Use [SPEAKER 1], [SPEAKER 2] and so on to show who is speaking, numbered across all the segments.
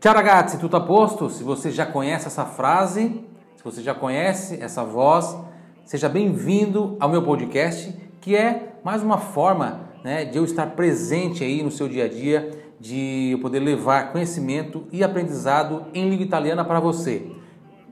[SPEAKER 1] Ciao ragazzi, tutto a posto? Se você já conhece essa frase, se você já conhece essa voz, seja bem-vindo ao meu podcast, que é mais uma forma né, de eu estar presente aí no seu dia a dia, de eu poder levar conhecimento e aprendizado em língua italiana para você.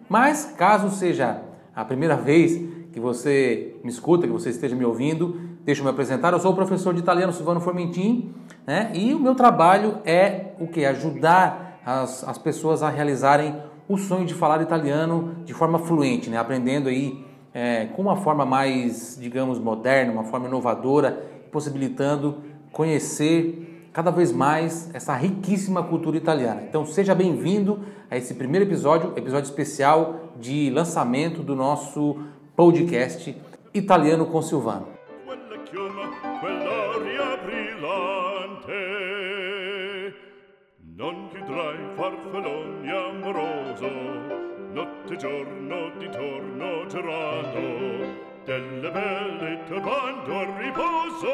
[SPEAKER 1] Mas caso seja a primeira vez que você me escuta, que você esteja me ouvindo, deixa eu me apresentar. Eu sou o professor de italiano Silvano Formentin, né? E o meu trabalho é o que? Ajudar as, as pessoas a realizarem o sonho de falar italiano de forma fluente, né? Aprendendo aí é, com uma forma mais, digamos, moderna, uma forma inovadora, possibilitando conhecer cada vez mais essa riquíssima cultura italiana. Então seja bem-vindo a esse primeiro episódio, episódio especial de lançamento do nosso podcast Italiano com Silvano. Farfalloni amoroso, notte e giorno di torno girando, delle belle turbando a riposo,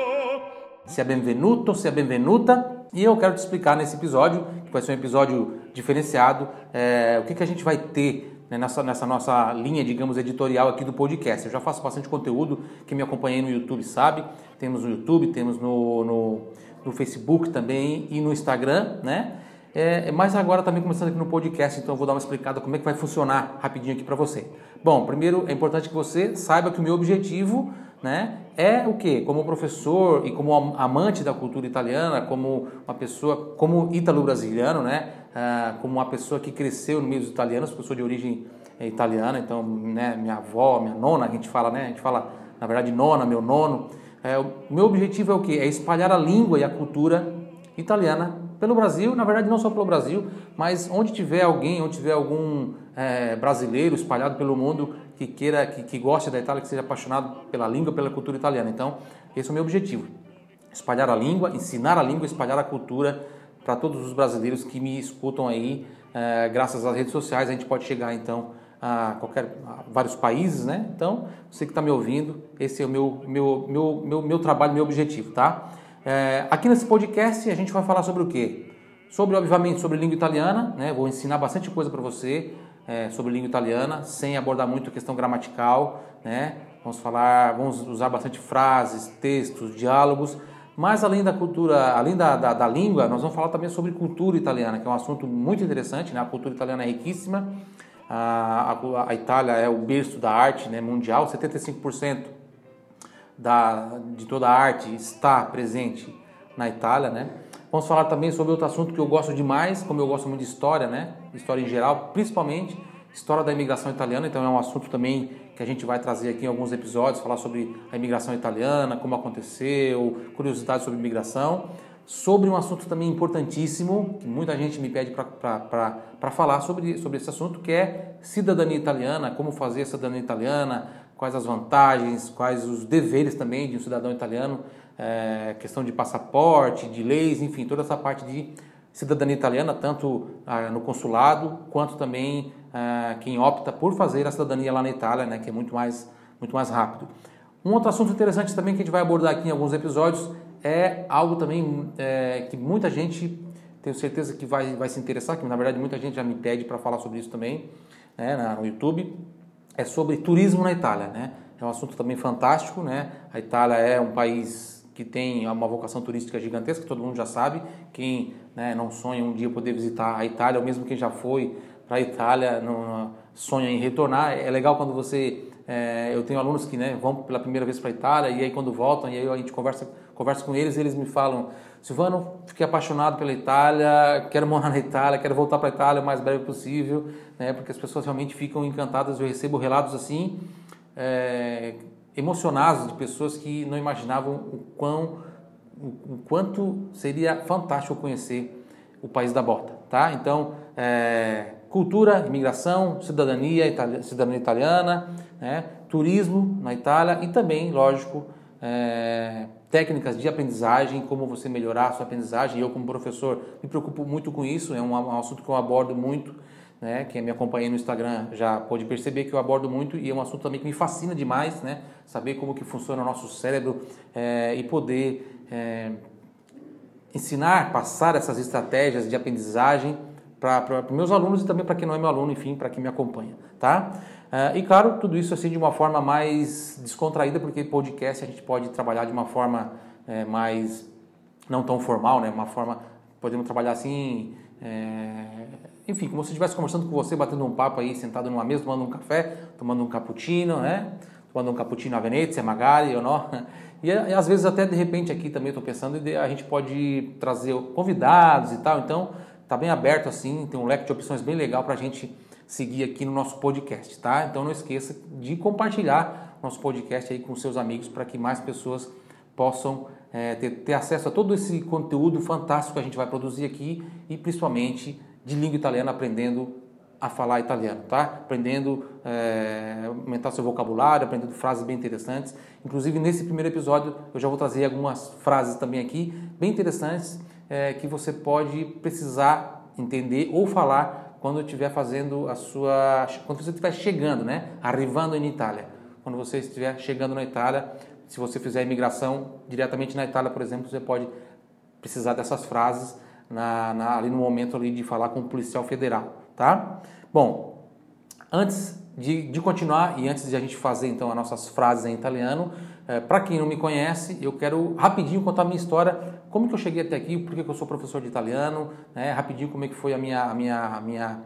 [SPEAKER 1] seja bem-venuta. E eu quero te explicar nesse episódio, que vai ser um episódio diferenciado, é, o que, que a gente vai ter né, nessa, nessa nossa linha, digamos, editorial aqui do podcast. Eu já faço bastante conteúdo, quem me acompanha no YouTube sabe. Temos no YouTube, temos no, no, no Facebook também e no Instagram, né? É, mas agora também começando aqui no podcast, então eu vou dar uma explicada como é que vai funcionar rapidinho aqui para você. Bom, primeiro é importante que você saiba que o meu objetivo né, é o que? Como professor e como amante da cultura italiana, como uma pessoa, como ítalo-brasiliano, né, ah, como uma pessoa que cresceu no meio dos italianos, pessoa de origem é, italiana, então, né, minha avó, minha nona, a gente fala, né, a gente fala, na verdade, nona, meu nono. É, o meu objetivo é o que? É espalhar a língua e a cultura italiana pelo Brasil, na verdade não só pelo Brasil, mas onde tiver alguém, onde tiver algum é, brasileiro espalhado pelo mundo que queira, que, que goste da Itália, que seja apaixonado pela língua, pela cultura italiana. Então, esse é o meu objetivo: espalhar a língua, ensinar a língua, espalhar a cultura para todos os brasileiros que me escutam aí, é, graças às redes sociais. A gente pode chegar então a qualquer a vários países, né? Então, você que está me ouvindo, esse é o meu meu meu meu, meu trabalho, meu objetivo, tá? É, aqui nesse podcast a gente vai falar sobre o quê? Sobre, obviamente, sobre língua italiana, né? Vou ensinar bastante coisa para você é, sobre língua italiana, sem abordar muito a questão gramatical, né? Vamos falar, vamos usar bastante frases, textos, diálogos, mas além da cultura, além da, da, da, língua, nós vamos falar também sobre cultura italiana, que é um assunto muito interessante, né? A cultura italiana é riquíssima, a, a, a Itália é o berço da arte né, mundial, 75% da, de toda a arte está presente na Itália, né? Vamos falar também sobre outro assunto que eu gosto demais, como eu gosto muito de história, né? História em geral, principalmente história da imigração italiana, então é um assunto também que a gente vai trazer aqui em alguns episódios, falar sobre a imigração italiana, como aconteceu, curiosidades sobre imigração, sobre um assunto também importantíssimo, que muita gente me pede para falar sobre, sobre esse assunto, que é cidadania italiana, como fazer a cidadania italiana, quais as vantagens, quais os deveres também de um cidadão italiano, é, questão de passaporte, de leis, enfim, toda essa parte de cidadania italiana, tanto ah, no consulado quanto também ah, quem opta por fazer a cidadania lá na Itália, né, que é muito mais, muito mais rápido. Um outro assunto interessante também que a gente vai abordar aqui em alguns episódios é algo também é, que muita gente, tenho certeza que vai, vai se interessar, que na verdade muita gente já me pede para falar sobre isso também né, no YouTube, é sobre turismo na Itália, né? É um assunto também fantástico, né? A Itália é um país que tem uma vocação turística gigantesca, todo mundo já sabe. Quem né, não sonha um dia poder visitar a Itália, ou mesmo quem já foi para a Itália, sonha em retornar. É legal quando você é, eu tenho alunos que né, vão pela primeira vez para a Itália e aí quando voltam e aí a gente conversa, conversa com eles, eles me falam, Silvano, fiquei apaixonado pela Itália, quero morar na Itália, quero voltar para a Itália o mais breve possível, né, porque as pessoas realmente ficam encantadas. Eu recebo relatos assim, é, emocionados de pessoas que não imaginavam o, quão, o, o quanto seria fantástico conhecer o país da bota, tá? Então, é, cultura, imigração, cidadania, itali cidadania italiana, né? turismo na Itália e também, lógico, é, técnicas de aprendizagem, como você melhorar a sua aprendizagem. Eu, como professor, me preocupo muito com isso, é um, um assunto que eu abordo muito. Né? Quem me acompanha no Instagram já pode perceber que eu abordo muito e é um assunto também que me fascina demais, né? Saber como que funciona o nosso cérebro é, e poder é, ensinar, passar essas estratégias de aprendizagem para meus alunos e também para quem não é meu aluno, enfim, para quem me acompanha, tá? Uh, e claro, tudo isso assim de uma forma mais descontraída, porque podcast a gente pode trabalhar de uma forma é, mais não tão formal, né? Uma forma podemos trabalhar assim, é, enfim, como se estivesse conversando com você, batendo um papo aí, sentado numa mesa, tomando um café, tomando um cappuccino, né? Tomando um cappuccino a Venezia, magari ou não. E, e às vezes até de repente aqui também estou pensando, a gente pode trazer convidados e tal, então está bem aberto assim, tem um leque de opções bem legal para a gente seguir aqui no nosso podcast, tá? Então não esqueça de compartilhar nosso podcast aí com seus amigos para que mais pessoas possam é, ter, ter, acesso a todo esse conteúdo fantástico que a gente vai produzir aqui e principalmente de língua italiana aprendendo a falar italiano, tá? Aprendendo é, aumentar seu vocabulário, aprendendo frases bem interessantes. Inclusive nesse primeiro episódio eu já vou trazer algumas frases também aqui bem interessantes é, que você pode precisar entender ou falar quando estiver fazendo a sua, quando você estiver chegando, né? Arrivando em Itália. Quando você estiver chegando na Itália, se você fizer a imigração diretamente na Itália, por exemplo, você pode precisar dessas frases na, na, ali no momento ali de falar com o policial federal, tá? Bom, antes de, de continuar e antes de a gente fazer então as nossas frases em italiano, é, para quem não me conhece, eu quero rapidinho contar a minha história, como que eu cheguei até aqui, por que eu sou professor de italiano, né? rapidinho como é que foi a minha, a minha, a minha,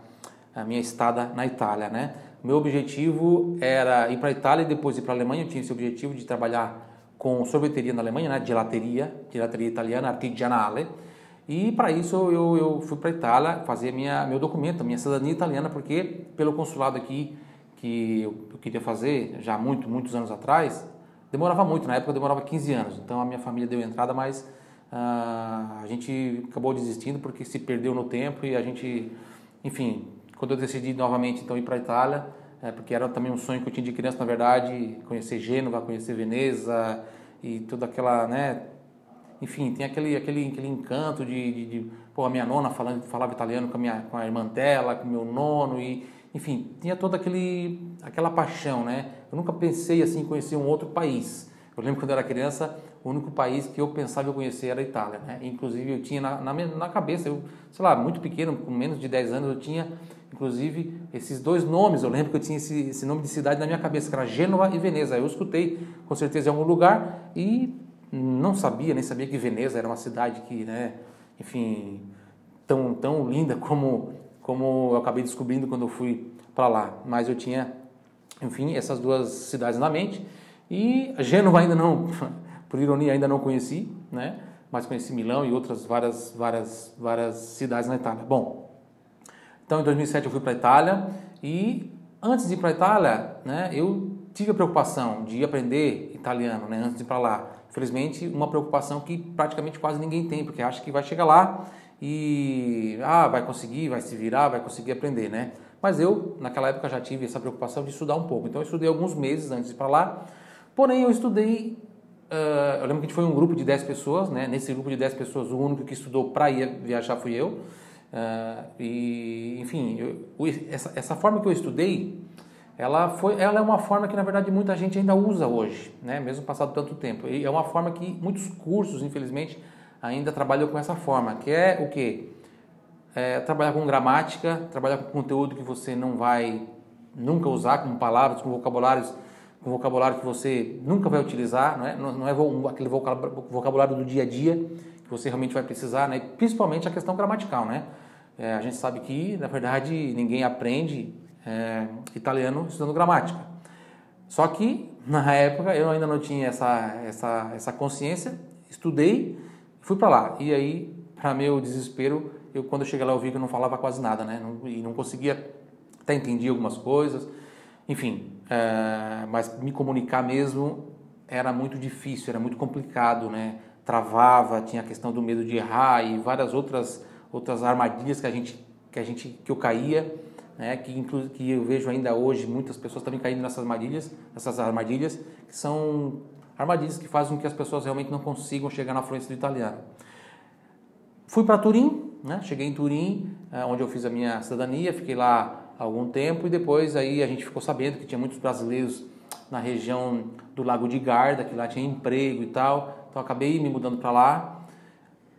[SPEAKER 1] a minha estada na Itália, né? Meu objetivo era ir para a Itália e depois ir para a Alemanha, eu tinha esse objetivo de trabalhar com sorveteria na Alemanha, né? gelateria, gelateria italiana, artigianale, e para isso eu, eu fui para a Itália fazer minha, meu documento, minha cidadania italiana, porque pelo consulado aqui que eu, eu queria fazer já muito, muitos anos atrás, demorava muito, na época demorava 15 anos, então a minha família deu entrada, mas uh, a gente acabou desistindo porque se perdeu no tempo e a gente, enfim, quando eu decidi novamente então ir para a Itália, é, porque era também um sonho que eu tinha de criança, na verdade, conhecer Gênova, conhecer Veneza e toda aquela, né, enfim, tem aquele, aquele, aquele encanto de, de, de pô, a minha nona falando, falava italiano com a, minha, com a irmã dela, com o meu nono e enfim, tinha toda aquele, aquela paixão, né? Eu nunca pensei assim em conhecer um outro país. Eu lembro quando eu era criança, o único país que eu pensava em conhecer era a Itália, né? Inclusive eu tinha na, na, na cabeça, eu, sei lá, muito pequeno, com menos de 10 anos, eu tinha inclusive esses dois nomes. Eu lembro que eu tinha esse, esse nome de cidade na minha cabeça, que era Gênova e Veneza. Eu escutei com certeza em algum lugar e não sabia, nem sabia que Veneza era uma cidade que, né, enfim, tão, tão linda como como eu acabei descobrindo quando eu fui para lá. Mas eu tinha, enfim, essas duas cidades na mente. E Gênova ainda não, por ironia, ainda não conheci, né? Mas conheci Milão e outras várias, várias, várias cidades na Itália. Bom, então em 2007 eu fui para a Itália e antes de ir para a Itália, né, eu tive a preocupação de aprender italiano, né, antes de ir para lá. Infelizmente, uma preocupação que praticamente quase ninguém tem, porque acha que vai chegar lá e ah, vai conseguir, vai se virar, vai conseguir aprender, né? Mas eu, naquela época, já tive essa preocupação de estudar um pouco. Então, eu estudei alguns meses antes de ir para lá. Porém, eu estudei. Uh, eu lembro que a gente foi um grupo de 10 pessoas, né? Nesse grupo de 10 pessoas, o único que estudou para ir viajar fui eu. Uh, e, enfim, eu, essa, essa forma que eu estudei, ela, foi, ela é uma forma que, na verdade, muita gente ainda usa hoje, né? Mesmo passado tanto tempo. E é uma forma que muitos cursos, infelizmente, ainda trabalham com essa forma, que é o que? É, trabalhar com gramática, trabalhar com conteúdo que você não vai nunca usar, com palavras, com vocabulários, com vocabulário que você nunca vai utilizar, não é, não é aquele vocabulário do dia a dia que você realmente vai precisar, né? principalmente a questão gramatical. Né? É, a gente sabe que, na verdade, ninguém aprende é, italiano estudando gramática. Só que, na época, eu ainda não tinha essa, essa, essa consciência, estudei, Fui para lá e aí, para meu desespero, eu quando eu cheguei lá eu vi que eu não falava quase nada, né? Não, e não conseguia, até entendi algumas coisas, enfim, é, mas me comunicar mesmo era muito difícil, era muito complicado, né? Travava, tinha a questão do medo de errar e várias outras outras armadilhas que a gente que a gente que eu caía, né? Que que eu vejo ainda hoje muitas pessoas também caindo nessas armadilhas, essas armadilhas que são Armadilhas que fazem com que as pessoas realmente não consigam chegar na fluência do italiano. Fui para Turim, né? cheguei em Turim, eh, onde eu fiz a minha cidadania, fiquei lá algum tempo e depois aí a gente ficou sabendo que tinha muitos brasileiros na região do Lago de Garda, que lá tinha emprego e tal. Então acabei me mudando para lá.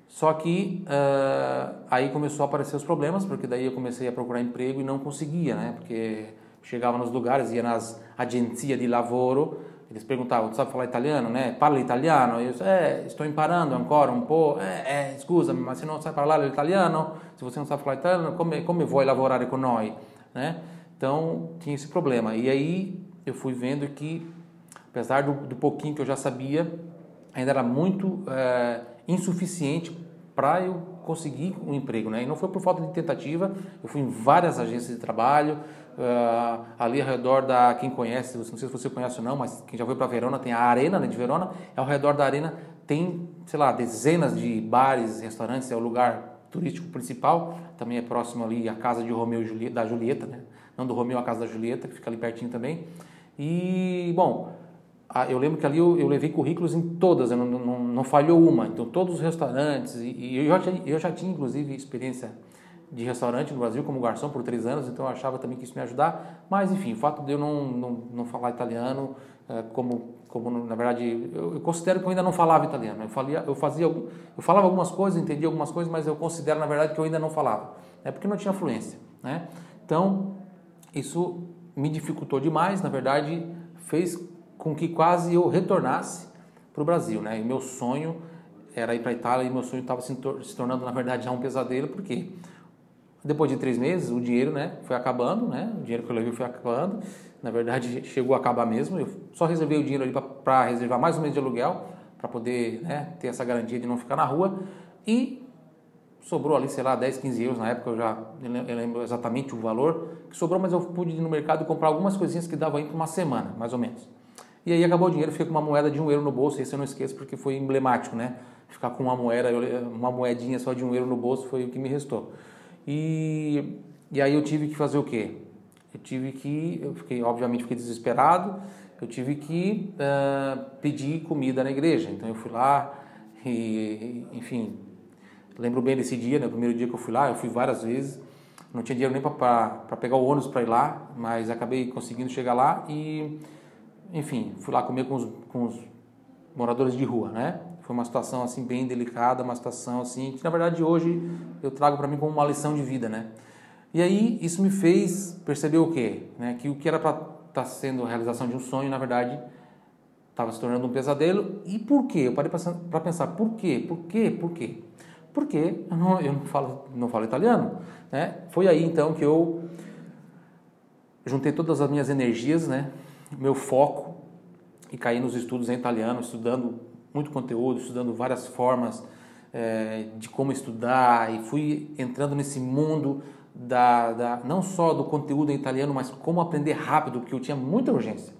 [SPEAKER 1] Só que uh, aí começou a aparecer os problemas, porque daí eu comecei a procurar emprego e não conseguia, né? Porque chegava nos lugares, ia nas agências de lavoro, eles perguntavam, sabe falar italiano, né? Parla italiano? Eu é, estou imparando ancora um pouco. É, é, scusa, mas se não sabe falar italiano, se você não sabe falar italiano, como, como vai lavorare com nós? Né? Então, tinha esse problema. E aí, eu fui vendo que, apesar do, do pouquinho que eu já sabia, ainda era muito é, insuficiente para eu conseguir um emprego. Né? E não foi por falta de tentativa, eu fui em várias agências de trabalho, uh, ali ao redor da, quem conhece, não sei se você conhece ou não, mas quem já foi para Verona, tem a Arena né, de Verona, ao redor da Arena tem, sei lá, dezenas de bares, restaurantes, é o lugar turístico principal, também é próximo ali a casa de Romeu Julieta, da Julieta, né? não do Romeu, a casa da Julieta, que fica ali pertinho também. E, bom, eu lembro que ali eu, eu levei currículos em todas, não, não, não, falhou uma. Então, todos os restaurantes, e, e eu, já eu já tinha, inclusive, experiência de restaurante no Brasil como garçom por três anos, então eu achava também que isso me ajudar. Mas, enfim, o fato de eu não, não, não falar italiano, é, como, como na verdade, eu, eu, considero que eu ainda não falava italiano. Eu, falia, eu, fazia, eu falava algumas coisas, entendia algumas coisas, mas eu considero, na verdade, que eu ainda não falava. É porque não tinha fluência. Né? Então, isso me dificultou demais, na verdade, fez com que quase eu retornasse para o Brasil. Né? E meu sonho era ir para a Itália e meu sonho estava se, se tornando, na verdade, já um pesadelo, porque depois de três meses, o dinheiro né, foi acabando, né? o dinheiro que eu levei foi acabando. Na verdade, chegou a acabar mesmo. Eu só reservei o dinheiro ali para reservar mais um mês de aluguel, para poder né, ter essa garantia de não ficar na rua. E sobrou ali, sei lá, 10, 15 euros. Na época eu já eu lembro exatamente o valor que sobrou, mas eu pude ir no mercado comprar algumas coisinhas que davam aí para uma semana, mais ou menos. E aí acabou o dinheiro, fiquei com uma moeda de um euro no bolso. Esse eu não esqueço porque foi emblemático, né? Ficar com uma moeda, uma moedinha só de um euro no bolso foi o que me restou. E, e aí eu tive que fazer o quê? Eu tive que, eu fiquei, obviamente fiquei desesperado, eu tive que uh, pedir comida na igreja. Então eu fui lá e, enfim, lembro bem desse dia, né, o primeiro dia que eu fui lá, eu fui várias vezes, não tinha dinheiro nem para pegar o ônibus para ir lá, mas acabei conseguindo chegar lá e, enfim, fui lá comer com os, com os moradores de rua, né? Foi uma situação assim bem delicada, uma situação assim que na verdade hoje eu trago para mim como uma lição de vida, né? E aí isso me fez perceber o quê? Né? Que o que era para estar tá sendo a realização de um sonho, na verdade, estava se tornando um pesadelo. E por quê? Eu parei para pensar, por quê? Por quê? Por quê? Porque eu não, eu não falo, não falo italiano, né? Foi aí então que eu juntei todas as minhas energias, né? Meu foco e caí nos estudos em italiano, estudando muito conteúdo, estudando várias formas é, de como estudar e fui entrando nesse mundo da, da, não só do conteúdo em italiano, mas como aprender rápido, porque eu tinha muita urgência.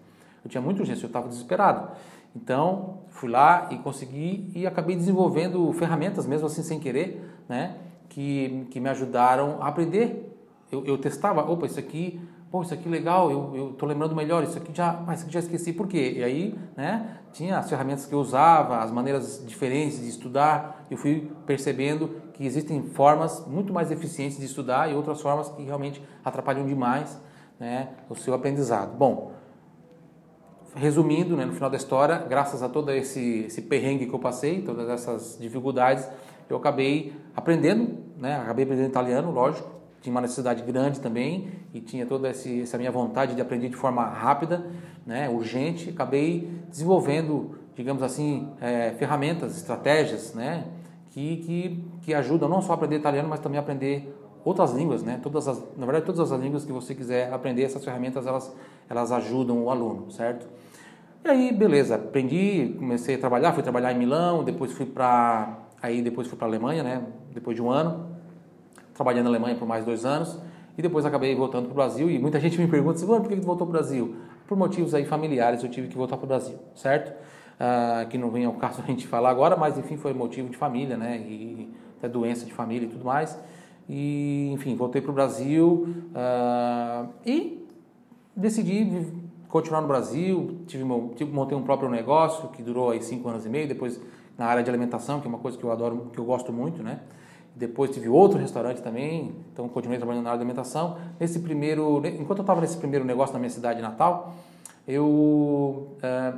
[SPEAKER 1] Eu tinha muita urgência, eu estava desesperado. Então, fui lá e consegui e acabei desenvolvendo ferramentas, mesmo assim sem querer, né, que, que me ajudaram a aprender. Eu, eu testava, opa, isso aqui pô, isso aqui legal, eu, tô lembrando melhor, isso aqui já, mas isso aqui já esqueci, por quê? E aí, né, tinha as ferramentas que eu usava, as maneiras diferentes de estudar, eu fui percebendo que existem formas muito mais eficientes de estudar e outras formas que realmente atrapalham demais, né, o seu aprendizado. Bom, resumindo, né, no final da história, graças a todo esse, esse perrengue que eu passei, todas essas dificuldades, eu acabei aprendendo, né, acabei aprendendo italiano, lógico, tinha uma necessidade grande também e tinha toda essa minha vontade de aprender de forma rápida, né, urgente. Acabei desenvolvendo, digamos assim, é, ferramentas, estratégias, né, que, que, que ajudam não só a aprender italiano, mas também a aprender outras línguas, né? Todas as, na verdade, todas as línguas que você quiser aprender, essas ferramentas elas, elas ajudam o aluno, certo? E aí, beleza, aprendi, comecei a trabalhar, fui trabalhar em Milão, depois fui para aí depois fui para Alemanha, né? Depois de um ano trabalhando na Alemanha por mais dois anos e depois acabei voltando para o Brasil e muita gente me pergunta, por que você voltou para o Brasil? Por motivos aí familiares eu tive que voltar para o Brasil, certo? Ah, que não vem ao caso a gente falar agora, mas enfim foi motivo de família, né? E até doença de família e tudo mais. E enfim voltei para o Brasil ah, e decidi continuar no Brasil. Tive, tive montei um próprio negócio que durou aí cinco anos e meio. Depois na área de alimentação, que é uma coisa que eu adoro, que eu gosto muito, né? Depois tive outro restaurante também, então continuei trabalhando na área de alimentação. Nesse primeiro, enquanto eu estava nesse primeiro negócio na minha cidade natal, eu é,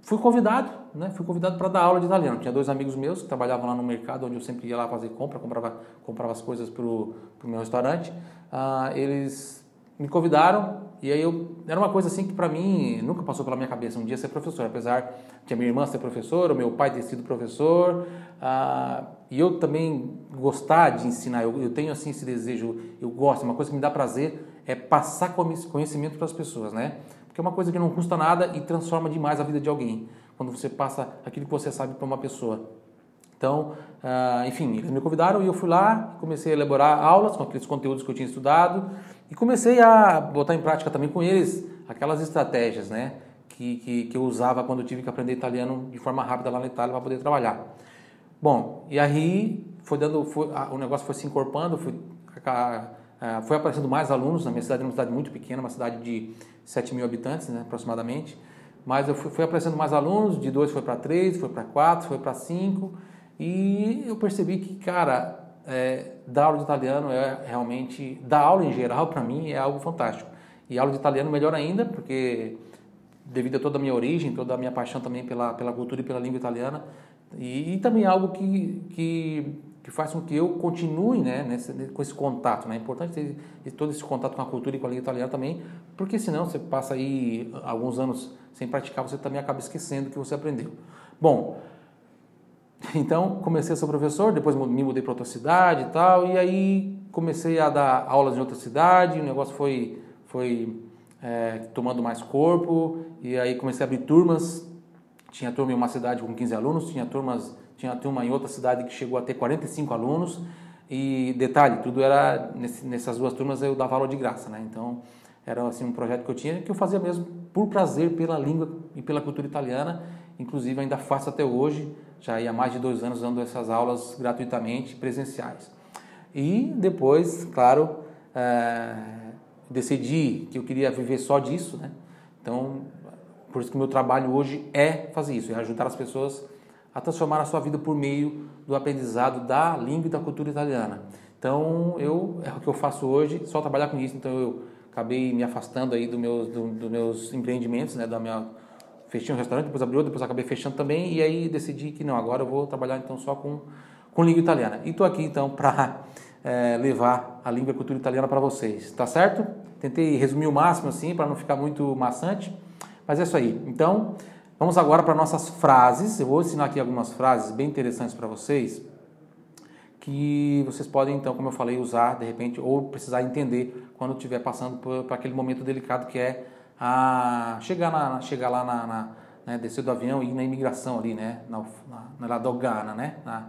[SPEAKER 1] fui convidado, né? Fui convidado para dar aula de italiano. Tinha dois amigos meus que trabalhavam lá no mercado, onde eu sempre ia lá fazer compra, comprava, comprava as coisas para o meu restaurante. Ah, eles me convidaram e aí eu era uma coisa assim que para mim nunca passou pela minha cabeça um dia ser professor, apesar de a minha irmã ser professora, o meu pai ter sido professor, ah, e eu também gostar de ensinar. Eu, eu tenho assim esse desejo, eu gosto, uma coisa que me dá prazer é passar conhecimento para as pessoas, né? Porque é uma coisa que não custa nada e transforma demais a vida de alguém, quando você passa aquilo que você sabe para uma pessoa. Então, uh, enfim, eles me convidaram e eu fui lá, comecei a elaborar aulas com aqueles conteúdos que eu tinha estudado e comecei a botar em prática também com eles aquelas estratégias, né? Que, que, que eu usava quando tive que aprender italiano de forma rápida lá na Itália para poder trabalhar. Bom, e aí foi dando, foi, o negócio foi se encorpando, foi, foi aparecendo mais alunos na minha cidade, uma cidade muito pequena, uma cidade de 7 mil habitantes, né, aproximadamente. Mas eu fui, fui aparecendo mais alunos, de dois foi para três, foi para quatro, foi para cinco. E eu percebi que, cara, é, dar aula de italiano é realmente. Dar aula em geral, para mim, é algo fantástico. E aula de italiano melhor ainda, porque devido a toda a minha origem, toda a minha paixão também pela, pela cultura e pela língua italiana, e, e também algo que, que que faz com que eu continue né, nesse, com esse contato. Né? É importante ter todo esse contato com a cultura e com a língua italiana também, porque senão você passa aí alguns anos sem praticar, você também acaba esquecendo o que você aprendeu. Bom, então comecei a ser professor, depois me mudei para outra cidade e tal, e aí comecei a dar aulas em outra cidade, o negócio foi, foi é, tomando mais corpo, e aí comecei a abrir turmas, tinha turma em uma cidade com 15 alunos, tinha turmas tinha turma em outra cidade que chegou a ter 45 alunos. E detalhe, tudo era nessas duas turmas eu dava aula de graça, né? Então era assim um projeto que eu tinha que eu fazia mesmo por prazer pela língua e pela cultura italiana. Inclusive ainda faço até hoje, já há mais de dois anos dando essas aulas gratuitamente presenciais. E depois, claro, é, decidi que eu queria viver só disso, né? Então, por isso que o meu trabalho hoje é fazer isso, é ajudar as pessoas a transformar a sua vida por meio do aprendizado da língua e da cultura italiana. Então, eu é o que eu faço hoje, só trabalhar com isso. Então, eu acabei me afastando aí do meus, do, dos meus empreendimentos, né, da minha fechei um restaurante, depois abriu, depois acabei fechando também e aí decidi que não, agora eu vou trabalhar então só com com língua italiana. E estou aqui então para é, levar a língua e a cultura italiana para vocês, tá certo? Tentei resumir o máximo assim para não ficar muito maçante, mas é isso aí. Então, Vamos agora para nossas frases. Eu vou ensinar aqui algumas frases bem interessantes para vocês que vocês podem, então, como eu falei, usar de repente ou precisar entender quando estiver passando por, aquele momento delicado que é a chegar, na, chegar lá na, na né, descer do avião e ir na imigração ali, né, na, na, na dogana, né, na,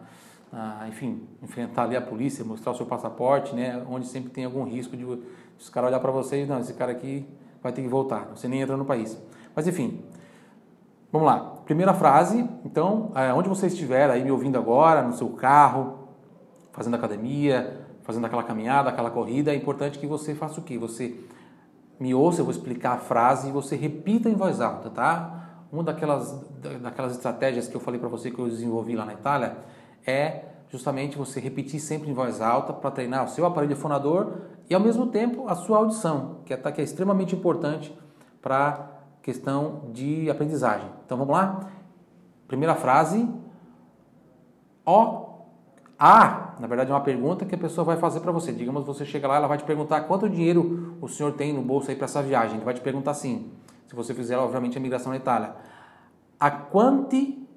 [SPEAKER 1] na, enfim, enfrentar ali a polícia, mostrar o seu passaporte, né, onde sempre tem algum risco de, os caras olhar para você e não, esse cara aqui vai ter que voltar, você nem entra no país. Mas enfim, Vamos lá. Primeira frase, então, é, onde você estiver aí me ouvindo agora, no seu carro, fazendo academia, fazendo aquela caminhada, aquela corrida, é importante que você faça o quê? Você me ouça, eu vou explicar a frase e você repita em voz alta, tá? Uma daquelas, daquelas estratégias que eu falei para você que eu desenvolvi lá na Itália é justamente você repetir sempre em voz alta para treinar o seu aparelho fonador e ao mesmo tempo a sua audição, que é, que é extremamente importante para questão de aprendizagem. Então vamos lá? Primeira frase. O A, na verdade é uma pergunta que a pessoa vai fazer para você. Digamos você chega lá, ela vai te perguntar quanto dinheiro o senhor tem no bolso aí para essa viagem. Ele vai te perguntar assim. Se você fizer, obviamente, a migração na Itália. A quanti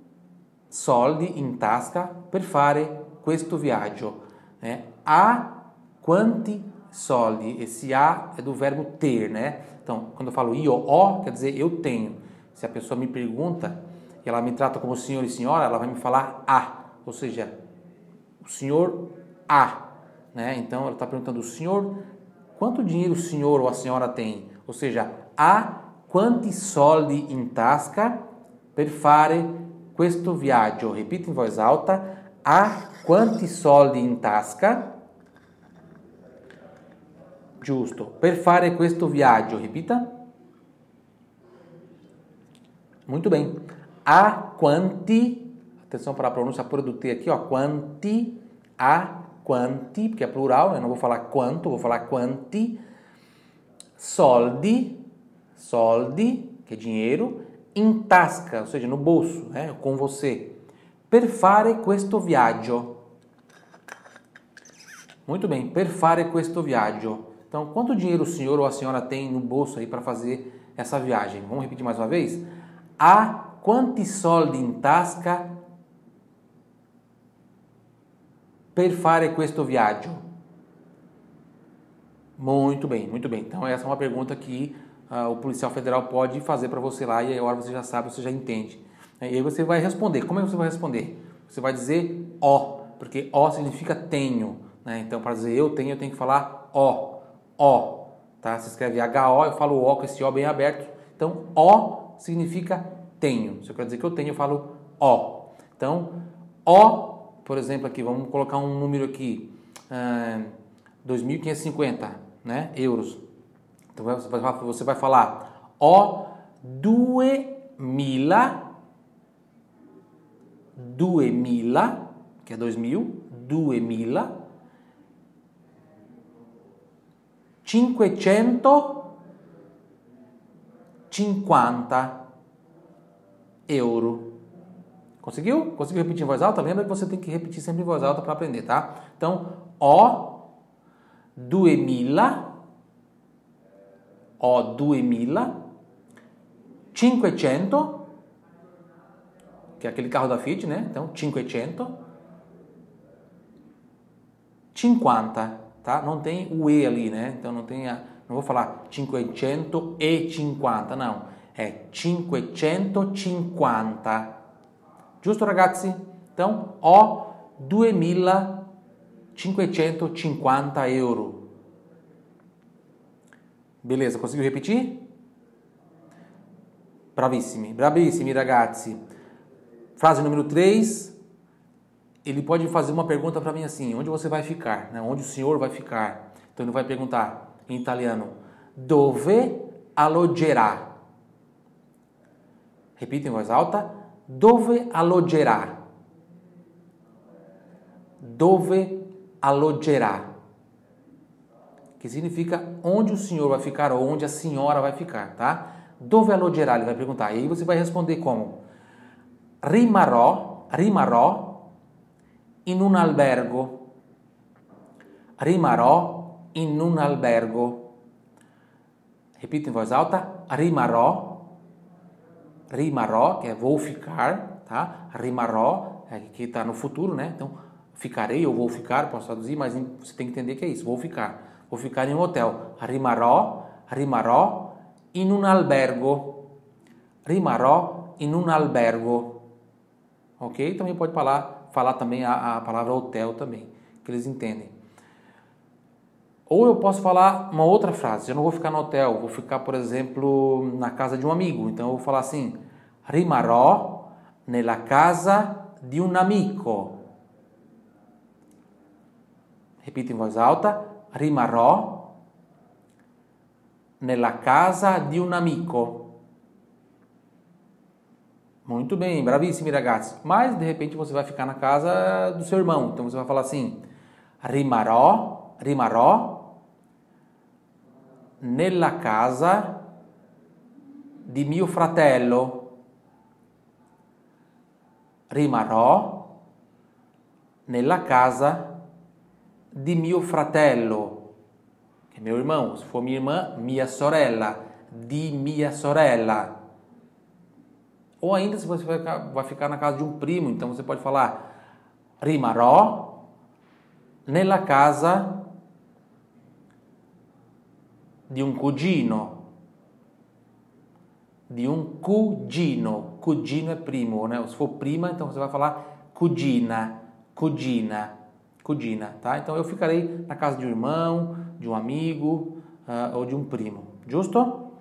[SPEAKER 1] soldi in tasca per fare questo viaggio? É, a quanti soldi. Esse a é do verbo ter, né? Então, quando eu falo io o, quer dizer eu tenho. Se a pessoa me pergunta e ela me trata como senhor e senhora, ela vai me falar a, ou seja, o senhor a, né? Então, ela está perguntando o senhor, quanto dinheiro o senhor ou a senhora tem? Ou seja, a quanti soldi in tasca per fare questo viaggio? Repita em voz alta, a quanti soldi in tasca Giusto. Per fare questo viaggio, ripita. Muito bem. A quanti, atenção para a pronúncia T aqui, ó, quanti, a quanti, porque é plural, eu não vou falar quanto, vou falar quanti, soldi, soldi, que é dinheiro, in tasca, ou seja, no bolso, né, com você. Per fare questo viaggio. Muito bem, per fare questo viaggio. Então, quanto dinheiro o senhor ou a senhora tem no bolso aí para fazer essa viagem? Vamos repetir mais uma vez? Ha quanti soldi in tasca per fare questo viaggio? Muito bem, muito bem. Então, essa é uma pergunta que uh, o policial federal pode fazer para você lá e agora você já sabe, você já entende. E aí você vai responder. Como é que você vai responder? Você vai dizer ó, porque ó significa tenho. Né? Então, para dizer eu tenho, eu tenho que falar ó, ó. Tá? Se escreve H-O, eu falo ó com esse ó bem aberto. Então, ó significa tenho. Se eu quero dizer que eu tenho, eu falo ó. Então, ó, por exemplo, aqui, vamos colocar um número aqui, uh, 2.550 né, euros. Então você vai falar ho 2000 2000 che è 2000 2000 550 euro. Conseguiu? Conseguiu repetir em voz alta? Lembra que você tem que repetir sempre em voz alta para aprender, tá? Então, ho 2000 ho 2000, 500, che è aquele carro da Fiat, né? Então, 500, 50, tá? Não tem o E ali, né? Então, não tem a, não vou falar 550, não. È 550. Giusto, ragazzi? Então, ho 2550 euro. Beleza, conseguiu repetir? Bravissimi, bravissimi ragazzi. Frase número 3. Ele pode fazer uma pergunta para mim assim: onde você vai ficar? Né? Onde o senhor vai ficar? Então ele vai perguntar em italiano: dove alloggerà? Repita em voz alta: dove alloggerà? Dove alloggerà? que significa onde o senhor vai ficar ou onde a senhora vai ficar, tá? Dove alloggerà? Ele vai perguntar. E aí você vai responder como? Rimarrò, rimarrò in un albergo. Rimarrò in un albergo. Repita em voz alta. Rimarrò. Rimarrò, que é vou ficar, tá? Rimarrò, é que está no futuro, né? Então, ficarei ou vou ficar, posso traduzir, mas você tem que entender que é isso, vou ficar vou ficar em um hotel. Rimarrò, rimarrò in un albergo. Rimarrò in un albergo. Ok? Também pode falar, falar também a, a palavra hotel também, que eles entendem. Ou eu posso falar uma outra frase. Eu não vou ficar no hotel, vou ficar, por exemplo, na casa de um amigo. Então eu vou falar assim: rimarrò nella casa di un amico. Repita em voz alta: rimarrò nella casa di un amico. Muito bem, bravíssimi ragazzi. Mas de repente você vai ficar na casa do seu irmão. Então você vai falar assim: rimarrò, rimarrò nella casa di mio fratello. Rimarrò nella casa di mio fratello, é meu irmão. Se for minha irmã, mia sorella, di mia sorella. Ou ainda se você vai ficar, vai ficar na casa de um primo, então você pode falar rimarrò nella casa di un cugino. Di un cugino. Cugino é primo, né? Se for prima, então você vai falar cugina, cugina. Cudina, tá? Então eu ficarei na casa de um irmão, de um amigo uh, ou de um primo. Justo?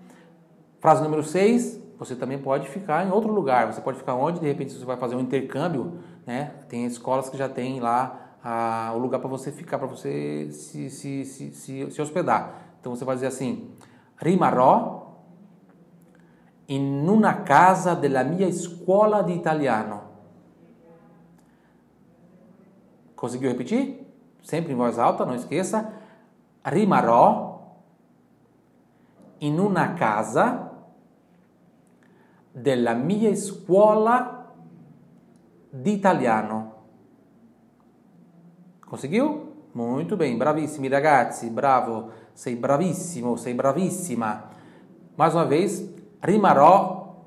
[SPEAKER 1] Frase número 6, você também pode ficar em outro lugar. Você pode ficar onde, de repente, você vai fazer um intercâmbio, né? Tem escolas que já tem lá uh, o lugar para você ficar, para você se, se, se, se, se hospedar. Então você vai dizer assim: Rimarrò in una casa della mia scuola di italiano. Conseguiu repetir? Sempre em voz alta, não esqueça. Rimarrò in una casa della mia scuola di italiano. Conseguiu? Muito bem, bravissimi ragazzi, bravo, sei bravissimo, sei bravissima. Mais uma vez, rimarrò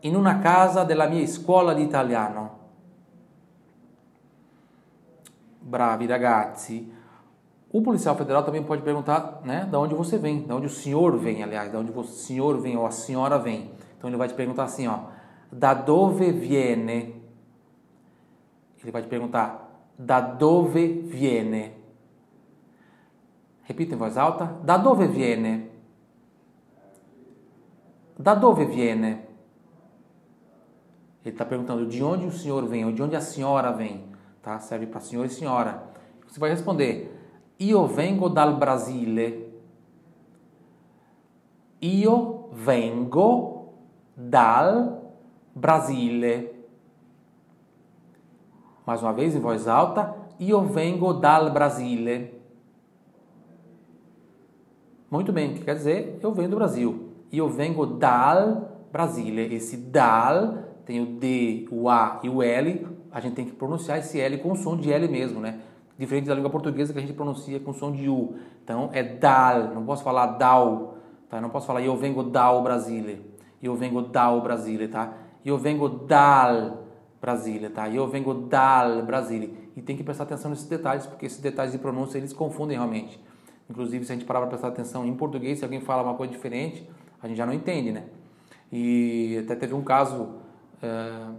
[SPEAKER 1] in una casa della mia scuola di italiano. Bravi ragazzi. O policial federal também pode perguntar, né, da onde você vem, da onde o senhor vem, aliás, da onde o senhor vem ou a senhora vem. Então ele vai te perguntar assim, ó, da dove viene? Ele vai te perguntar, da dove viene? Repita em voz alta, da dove viene? Da dove viene? Ele está perguntando de onde o senhor vem ou de onde a senhora vem, tá? Serve para senhor e senhora. Você vai responder Io vengo dal Brasile. Io vengo dal Brasile. Mais uma vez em voz alta. Io vengo dal Brasile. Muito bem, o que quer dizer? Eu venho do Brasil. Io vengo dal Brasile. Esse dal tem o D, o A e o L. A gente tem que pronunciar esse L com o som de L mesmo, né? diferente da língua portuguesa que a gente pronuncia com som de U. Então é dal, não posso falar dal, tá? Não posso falar eu vengo dal Brasília, eu vengo dal Brasília, tá? Eu vengo dal Brasília, tá? Eu vengo dal Brasília. E tem que prestar atenção nesses detalhes, porque esses detalhes de pronúncia eles confundem realmente. Inclusive, se a gente parar para prestar atenção em português, se alguém fala uma coisa diferente, a gente já não entende, né? E até teve um caso uh,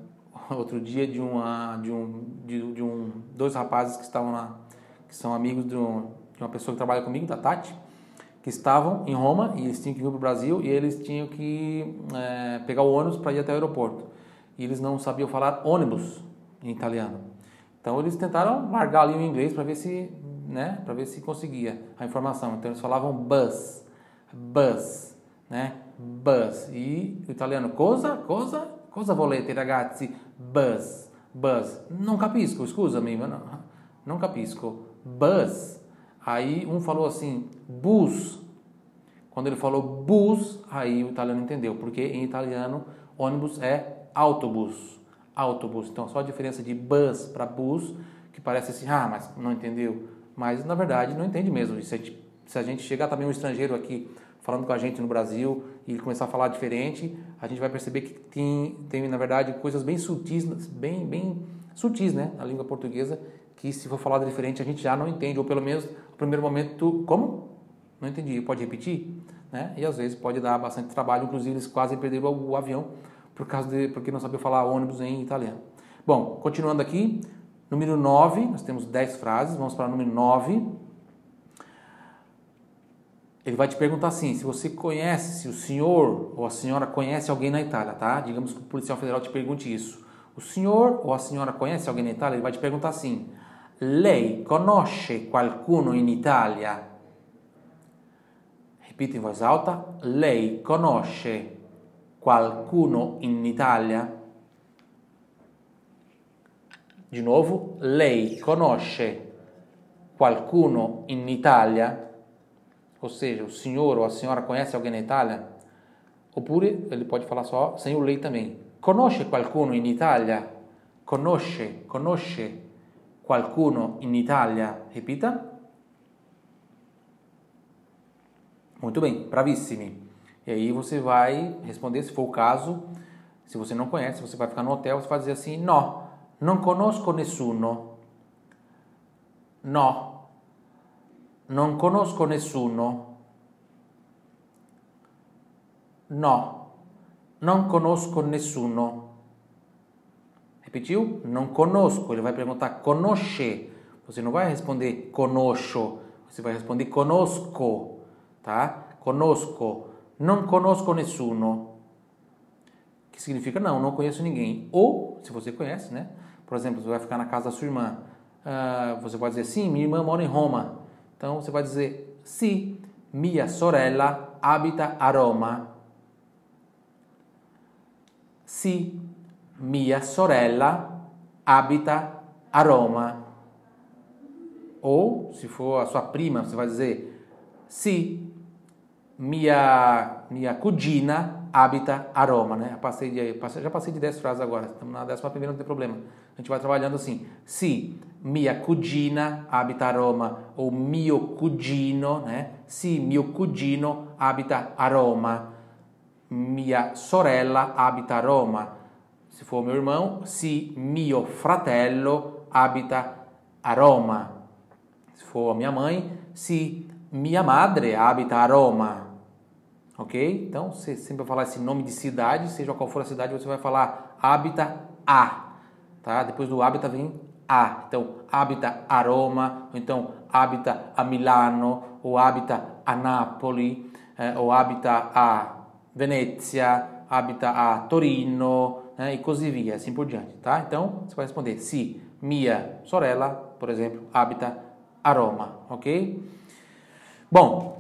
[SPEAKER 1] outro dia de uma de um de, de um dois rapazes que estavam lá que são amigos de, um, de, uma pessoa que trabalha comigo da Tati que estavam em Roma e eles tinham que vir para o Brasil e eles tinham que é, pegar o ônibus para ir até o aeroporto e eles não sabiam falar ônibus em italiano então eles tentaram largar ali o inglês para ver se né para ver se conseguia a informação então eles falavam bus bus né bus e o italiano cosa cosa Cosa volete ragazzi? Bus, bus. Não capisco, scusami, não, não capisco. Bus. Aí um falou assim, bus. Quando ele falou bus, aí o italiano entendeu, porque em italiano ônibus é autobus. Autobus. Então só a diferença de bus para bus, que parece assim, ah, mas não entendeu. Mas na verdade não entende mesmo. Se a gente, se a gente chegar também um estrangeiro aqui falando com a gente no Brasil e começar a falar diferente, a gente vai perceber que tem, tem na verdade, coisas bem sutis, bem, bem sutis, né, na língua portuguesa, que se for falar diferente a gente já não entende, ou pelo menos no primeiro momento, como? Não entendi, pode repetir? Né? E às vezes pode dar bastante trabalho, inclusive eles quase perderam o avião por causa de, porque não sabiam falar ônibus em italiano. Bom, continuando aqui, número 9, nós temos 10 frases, vamos para o número 9. Ele vai te perguntar assim, se você conhece, se o senhor ou a senhora conhece alguém na Itália, tá? Digamos que o policial federal te pergunte isso. O senhor ou a senhora conhece alguém na Itália? Ele vai te perguntar assim: Lei conosce qualcuno in Italia? Repita em voz alta: Lei conosce qualcuno in Italia? De novo, lei conosce qualcuno in Italia? Ou seja, o senhor ou a senhora conhece alguém na Itália? Oppure ele pode falar só sem o lei também. Conosce qualcuno in Italia? Conosce, conosce qualcuno in Italia? Repita. Muito bem, bravissimi. E aí você vai responder, se for o caso, se você não conhece, você vai ficar no hotel, você vai dizer assim, no, non conosco nessuno. No, non conosco nessuno. No, non conosco nessuno. Repetiu? Não conosco. Ele vai perguntar conosce. Você não vai responder conosco. Você vai responder conosco. Tá? Conosco. Não conosco nessuno. Que significa não, não conheço ninguém. Ou, se você conhece, né? Por exemplo, você vai ficar na casa da sua irmã. Uh, você pode dizer, sim, minha irmã mora em Roma. Então você vai dizer: Sì, mia sorella abita a Roma. Sì, mia sorella abita a Roma. Ou, se for a sua prima, você vai dizer: Sì, mia, mia cugina abita a Roma, né? Passei de, já passei de 10 frases agora, estamos na décima primeira, não tem problema. A gente vai trabalhando assim. Se mia cugina abita a Roma, ou mio cugino, né? Se mio cugino abita a Roma, mia sorella abita a Roma. Se for meu irmão, se mio fratello abita a Roma. Se for a minha mãe, se minha madre habita Roma. Ok? Então, você sempre vai falar esse nome de cidade, seja qual for a cidade, você vai falar habita a. Tá? Depois do habita vem a. Então, habita a Roma, ou então habita a Milano, ou habita a Napoli, eh, ou habita a Venezia, habita a Torino, né? e così via, assim por diante. Tá? Então, você vai responder se mia sorella, por exemplo, habita a Roma. Ok? Bom,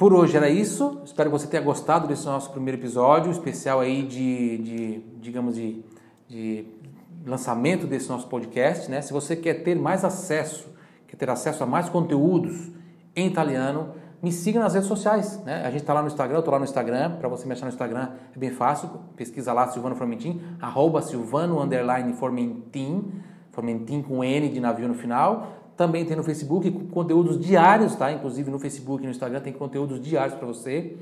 [SPEAKER 1] por hoje era isso. Espero que você tenha gostado desse nosso primeiro episódio, especial aí de, de digamos, de, de lançamento desse nosso podcast. Né? Se você quer ter mais acesso, quer ter acesso a mais conteúdos em italiano, me siga nas redes sociais. Né? A gente está lá no Instagram, eu estou lá no Instagram. Para você me achar no Instagram é bem fácil. Pesquisa lá Silvano Formentin, arroba Silvano Formentin, Formentin com N de navio no final. Também tem no Facebook conteúdos diários, tá? Inclusive no Facebook e no Instagram tem conteúdos diários para você.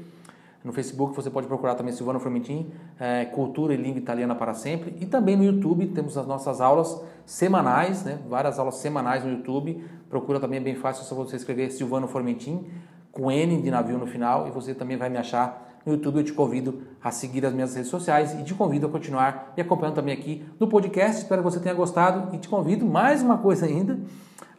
[SPEAKER 1] No Facebook você pode procurar também Silvano Formentin, é, Cultura e Língua Italiana para Sempre. E também no YouTube temos as nossas aulas semanais, né? várias aulas semanais no YouTube. Procura também, é bem fácil, só você escrever Silvano Formentin, com N de navio no final, e você também vai me achar no YouTube. Eu te convido a seguir as minhas redes sociais e te convido a continuar me acompanhando também aqui no podcast. Espero que você tenha gostado e te convido mais uma coisa ainda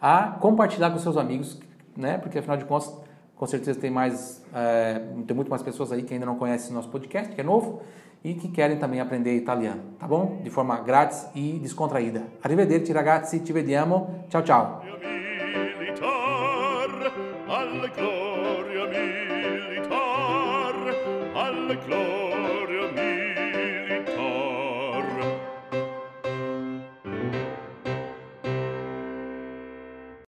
[SPEAKER 1] a compartilhar com seus amigos, né? Porque afinal de contas, com certeza tem mais, é, tem muito mais pessoas aí que ainda não conhecem nosso podcast, que é novo, e que querem também aprender italiano, tá bom? De forma grátis e descontraída. Arrivederci ragazzi, ci vediamo. Tchau, tchau.